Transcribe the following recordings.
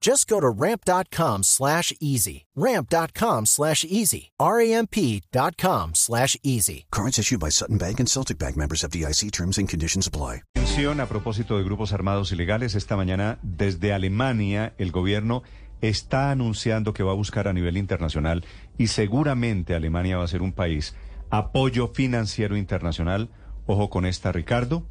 Just go to ramp.com slash easy. Ramp.com slash easy. R-A-M-P.com slash easy. Cards issued by Sutton Bank and Celtic Bank members of DIC terms and conditions apply. Atención a propósito de grupos armados ilegales. Esta mañana, desde Alemania, el gobierno está anunciando que va a buscar a nivel internacional y seguramente Alemania va a ser un país apoyo financiero internacional. Ojo con esta, Ricardo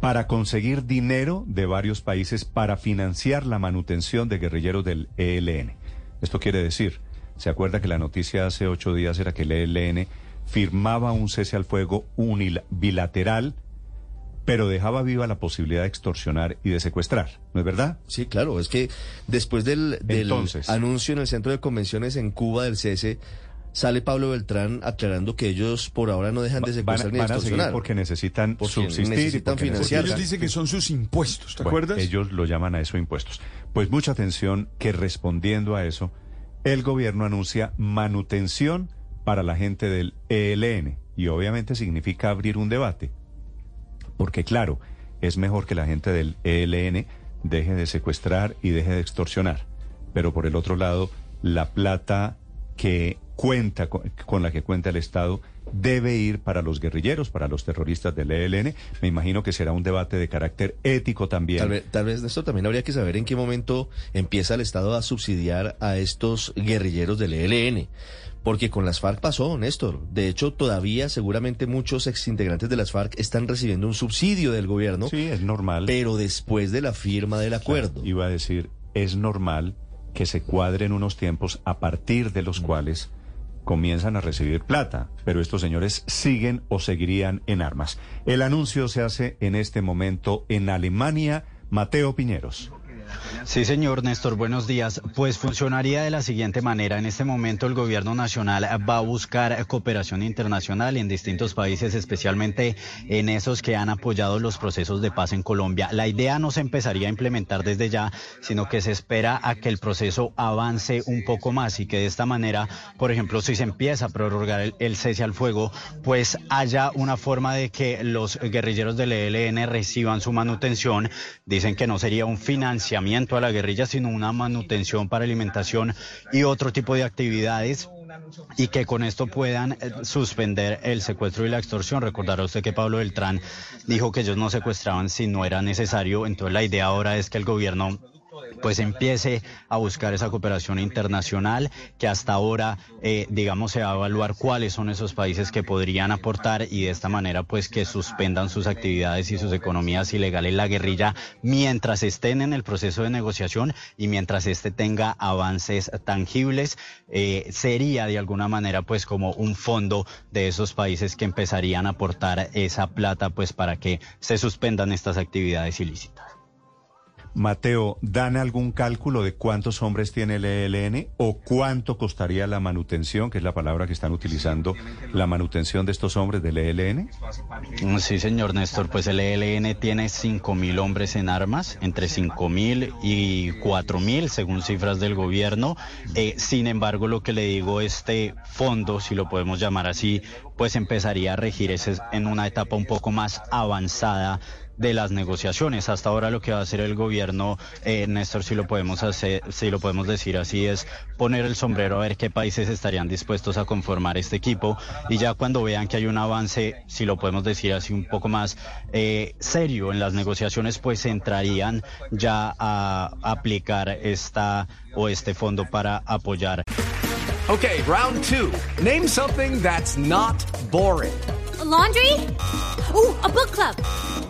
para conseguir dinero de varios países para financiar la manutención de guerrilleros del ELN. Esto quiere decir, ¿se acuerda que la noticia hace ocho días era que el ELN firmaba un cese al fuego bilateral, pero dejaba viva la posibilidad de extorsionar y de secuestrar? ¿No es verdad? Sí, claro, es que después del, del anuncio en el centro de convenciones en Cuba del cese, sale Pablo Beltrán aclarando que ellos por ahora no dejan de secuestrar van, ni extorsionar. porque necesitan subsistir necesitan y financiar. Ellos dicen que son sus impuestos, ¿te acuerdas? Ellos lo llaman a eso impuestos. Pues mucha atención que respondiendo a eso, el gobierno anuncia manutención para la gente del ELN y obviamente significa abrir un debate. Porque claro, es mejor que la gente del ELN deje de secuestrar y deje de extorsionar. Pero por el otro lado, la plata que cuenta con, la que cuenta el Estado debe ir para los guerrilleros, para los terroristas del ELN. Me imagino que será un debate de carácter ético también. Tal vez, tal vez de esto también habría que saber en qué momento empieza el Estado a subsidiar a estos guerrilleros del ELN. Porque con las FARC pasó, Néstor. De hecho, todavía seguramente muchos exintegrantes de las FARC están recibiendo un subsidio del gobierno. Sí, es normal. Pero después de la firma del acuerdo. iba a decir, es normal que se cuadren unos tiempos a partir de los mm. cuales comienzan a recibir plata, pero estos señores siguen o seguirían en armas. El anuncio se hace en este momento en Alemania. Mateo Piñeros. Sí, señor Néstor, buenos días. Pues funcionaría de la siguiente manera. En este momento el gobierno nacional va a buscar cooperación internacional en distintos países, especialmente en esos que han apoyado los procesos de paz en Colombia. La idea no se empezaría a implementar desde ya, sino que se espera a que el proceso avance un poco más y que de esta manera, por ejemplo, si se empieza a prorrogar el, cese al fuego, pues haya una forma de que los guerrilleros del ELN reciban su manutención. Dicen que no sería un financiamiento a la guerrilla, sino una manutención para alimentación y otro tipo de actividades y que con esto puedan eh, suspender el secuestro y la extorsión. Recordará usted que Pablo Beltrán dijo que ellos no secuestraban si no era necesario. Entonces la idea ahora es que el gobierno pues empiece a buscar esa cooperación internacional que hasta ahora, eh, digamos, se va a evaluar cuáles son esos países que podrían aportar y de esta manera, pues que suspendan sus actividades y sus economías ilegales la guerrilla mientras estén en el proceso de negociación y mientras este tenga avances tangibles, eh, sería de alguna manera, pues como un fondo de esos países que empezarían a aportar esa plata, pues para que se suspendan estas actividades ilícitas. Mateo, ¿dan algún cálculo de cuántos hombres tiene el ELN o cuánto costaría la manutención, que es la palabra que están utilizando, la manutención de estos hombres del ELN? Mm, sí, señor Néstor, pues el ELN tiene 5.000 hombres en armas, entre 5.000 y 4.000, según cifras del gobierno. Eh, sin embargo, lo que le digo, este fondo, si lo podemos llamar así, pues empezaría a regir ese en una etapa un poco más avanzada de las negociaciones. Hasta ahora lo que va a hacer el gobierno, eh, Néstor, si lo podemos hacer, si lo podemos decir así, es poner el sombrero a ver qué países estarían dispuestos a conformar este equipo y ya cuando vean que hay un avance, si lo podemos decir así un poco más eh, serio en las negociaciones, pues entrarían ya a aplicar esta o este fondo para apoyar. Okay, round two. Name something that's not boring. laundry. Uh, a book club.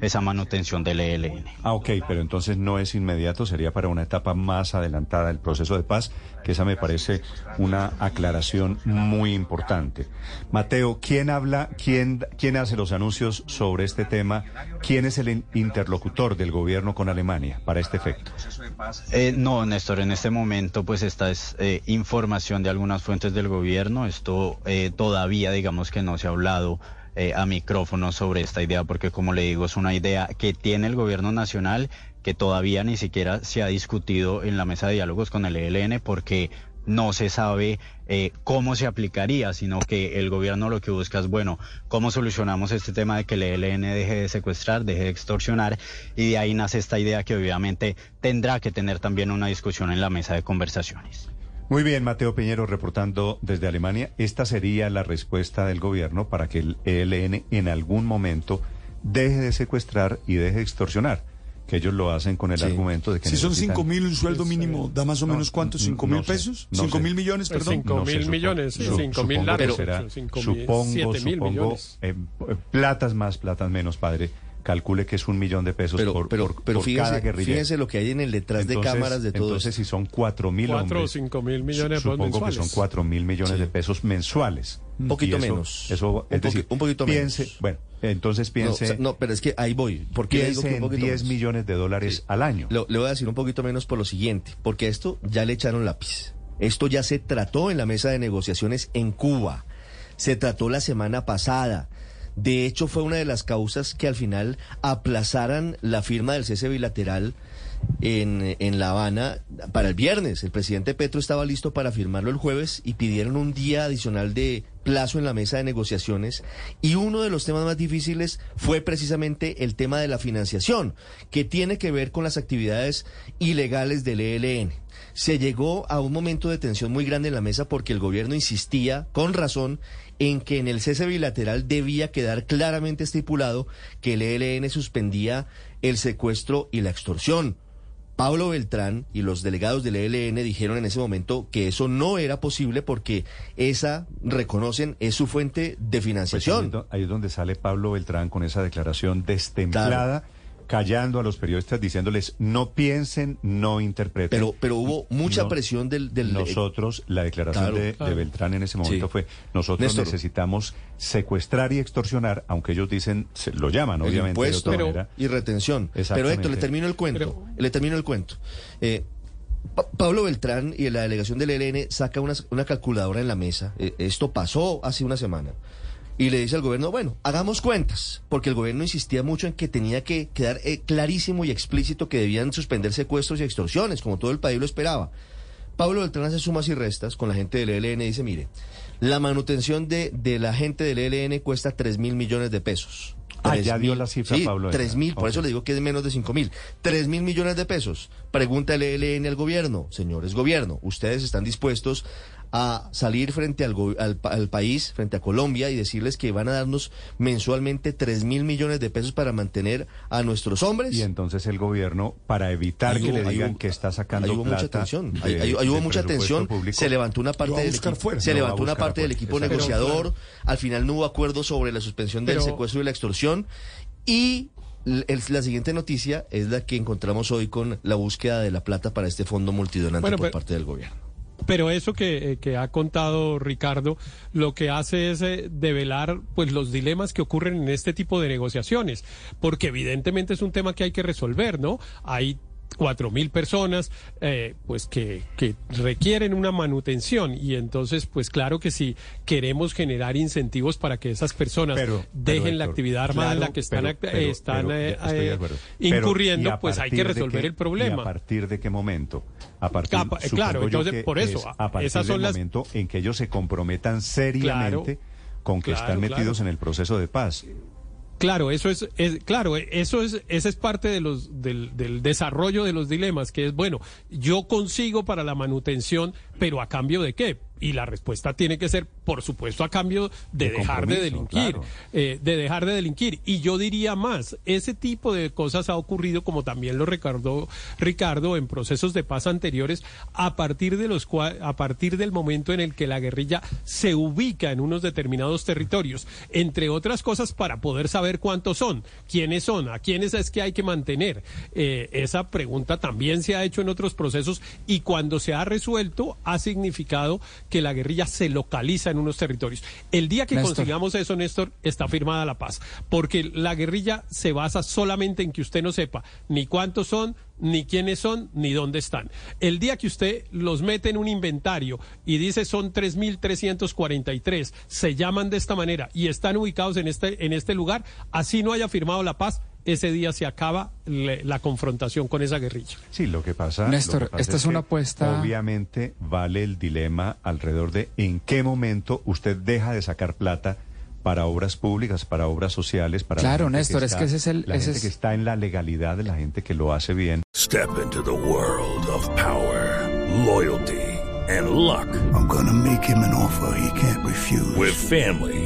Esa manutención del ELN. Ah, ok, pero entonces no es inmediato, sería para una etapa más adelantada del proceso de paz, que esa me parece una aclaración muy importante. Mateo, ¿quién habla, quién, quién hace los anuncios sobre este tema? ¿Quién es el interlocutor del gobierno con Alemania para este efecto? Eh, no, Néstor, en este momento pues esta es eh, información de algunas fuentes del gobierno. Esto eh, todavía digamos que no se ha hablado eh, a micrófono sobre esta idea, porque como le digo, es una idea que tiene el gobierno nacional, que todavía ni siquiera se ha discutido en la mesa de diálogos con el ELN, porque no se sabe eh, cómo se aplicaría, sino que el gobierno lo que busca es, bueno, cómo solucionamos este tema de que el ELN deje de secuestrar, deje de extorsionar, y de ahí nace esta idea que obviamente tendrá que tener también una discusión en la mesa de conversaciones. Muy bien, Mateo Piñero reportando desde Alemania. Esta sería la respuesta del gobierno para que el ELN en algún momento deje de secuestrar y deje de extorsionar. Que ellos lo hacen con el argumento de que. Si son cinco mil, un sueldo mínimo, ¿da más o menos cuánto? ¿Cinco mil pesos? ¿Cinco mil millones, perdón? Cinco mil millones, cinco mil largos. supongo, supongo, eh, platas más, platas menos, padre calcule que es un millón de pesos por, pero, por, pero fíjese, cada guerrillero. Fíjese lo que hay en el detrás de cámaras de todo Entonces, si son cuatro mil Cuatro hombres, o cinco mil millones supongo mensuales. que son cuatro mil millones Sí. de pesos mensuales. Un poquito eso- menos. Eso, es Un poqui- decir, un poquito piense, menos. Bueno, entonces No, piense, o sea, no, pero es que ahí voy. ¿Por qué le digo piense que un en poquito 10 menos? millones de dólares Sí. al año. Le voy a decir un poquito menos por lo siguiente, porque esto ya le echaron lápiz. Esto ya se trató en la mesa de negociaciones en Cuba. Se trató la semana pasada. De hecho, fue una de las causas que al final aplazaran la firma del cese bilateral en, en La Habana para el viernes. El presidente Petro estaba listo para firmarlo el jueves y pidieron un día adicional de plazo en la mesa de negociaciones. Y uno de los temas más difíciles fue precisamente el tema de la financiación, que tiene que ver con las actividades ilegales del ELN. Se llegó a un momento de tensión muy grande en la mesa porque el gobierno insistía, con razón, en que en el cese bilateral debía quedar claramente estipulado que el ELN suspendía el secuestro y la extorsión. Pablo Beltrán y los delegados del ELN dijeron en ese momento que eso no era posible porque esa, reconocen, es su fuente de Pues financiación. ahí es do- ahí es donde sale Pablo Beltrán con esa declaración destemplada, callando a los periodistas, diciéndoles no piensen, no interpreten. Pero, pero hubo mucha No, presión del... del Nosotros, la declaración Claro, de. Beltrán en ese momento Sí. fue, nosotros Néstor. necesitamos secuestrar y extorsionar, aunque ellos dicen, se- lo llaman el obviamente impuesto de otra Pero- manera. y retención. Pero. Héctor, le termino el cuento. Pero- le termino el cuento. Eh, Pa- Pablo Beltrán y la delegación del ELN saca una, una calculadora en la mesa. Eh, esto pasó hace una semana. Y le dice al gobierno, bueno, hagamos cuentas, porque el gobierno insistía mucho en que tenía que quedar eh, clarísimo y explícito que debían suspender secuestros y extorsiones, como todo el país lo esperaba. Pablo Beltrán hace sumas y restas con la gente del ELN y dice, mire, la manutención de, de la gente del ELN cuesta 3 mil millones de pesos. Ah, Tres ya dio mil- la cifra, sí, Pablo. 3 mil, por eso le digo que es menos de 5 mil. 3 mil millones de pesos. Pregunta el ELN al gobierno, señores gobierno, ¿ustedes están dispuestos a salir frente al, país, frente a Colombia, y decirles que van a darnos mensualmente 3 mil millones de pesos para mantener a nuestros hombres? Y entonces el gobierno, para evitar que hubo- le digan hubo- que está sacando Ahí hubo plata mucha tensión, de- hubo mucha tensión, público. se levantó una parte del equipo, fuera. se Lo va a levantó una buscar parte del afuera, equipo exacto. negociador, al final no hubo acuerdo sobre la suspensión del Pero- secuestro y la extorsión y la siguiente noticia es la que encontramos hoy con la búsqueda de la plata para este fondo multidonante Bueno, por pero- parte del gobierno. Pero eso que, eh, que ha contado Ricardo, lo que hace es eh, develar pues los dilemas que ocurren en este tipo de negociaciones, porque evidentemente es un tema que hay que resolver, ¿no? Hay cuatro mil personas eh, pues que, que requieren una manutención y entonces pues claro que si queremos generar incentivos para que esas personas Pero- dejen pero, la Héctor, actividad armada en la que están, pero- están eh, eh, incurriendo, ¿y a pues hay que resolver qué- el problema. ¿Y a partir de qué momento? A partir, Capa- eh, claro, entonces, por eso, es a partir esas son del las- momento en que ellos se comprometan seriamente con que Claro, están metidos en el proceso de paz. Claro, eso es, claro, eso es, esa es parte de los, del, del, desarrollo de los dilemas, que es bueno, yo consigo para la manutención, pero a cambio de qué? Y la respuesta tiene que ser, por supuesto, a cambio de, dejar de delinquir, eh, de dejar de delinquir. Y yo diría más, ese tipo de cosas ha ocurrido, como también lo recordó Ricardo, en procesos de paz anteriores, a partir de los a partir del momento en el que la guerrilla se ubica en unos determinados territorios, entre otras cosas para poder saber cuántos son, quiénes son, a quiénes es que hay que mantener. Eh, esa pregunta también se ha hecho en otros procesos y cuando se ha resuelto ha significado que la guerrilla se localiza en unos territorios. El día que consigamos eso, Néstor, está firmada la paz, porque la guerrilla se basa solamente en que usted no sepa ni cuántos son, ni quiénes son, ni dónde están. El día que usted los mete en un inventario y dice son 3.343, se llaman de esta manera y están ubicados en este, en este lugar, así no haya firmado la paz, ese día se acaba la confrontación con esa guerrilla. Sí, lo que pasa. Néstor, esta es, una apuesta. Obviamente vale el dilema alrededor de en qué momento usted deja de sacar plata para obras públicas, para obras sociales, para Claro, Néstor, es que ese es el la gente que está en la legalidad, de la gente que lo hace bien. Step into the world of power, loyalty and luck. I'm gonna make him an offer he can't refuse. With family,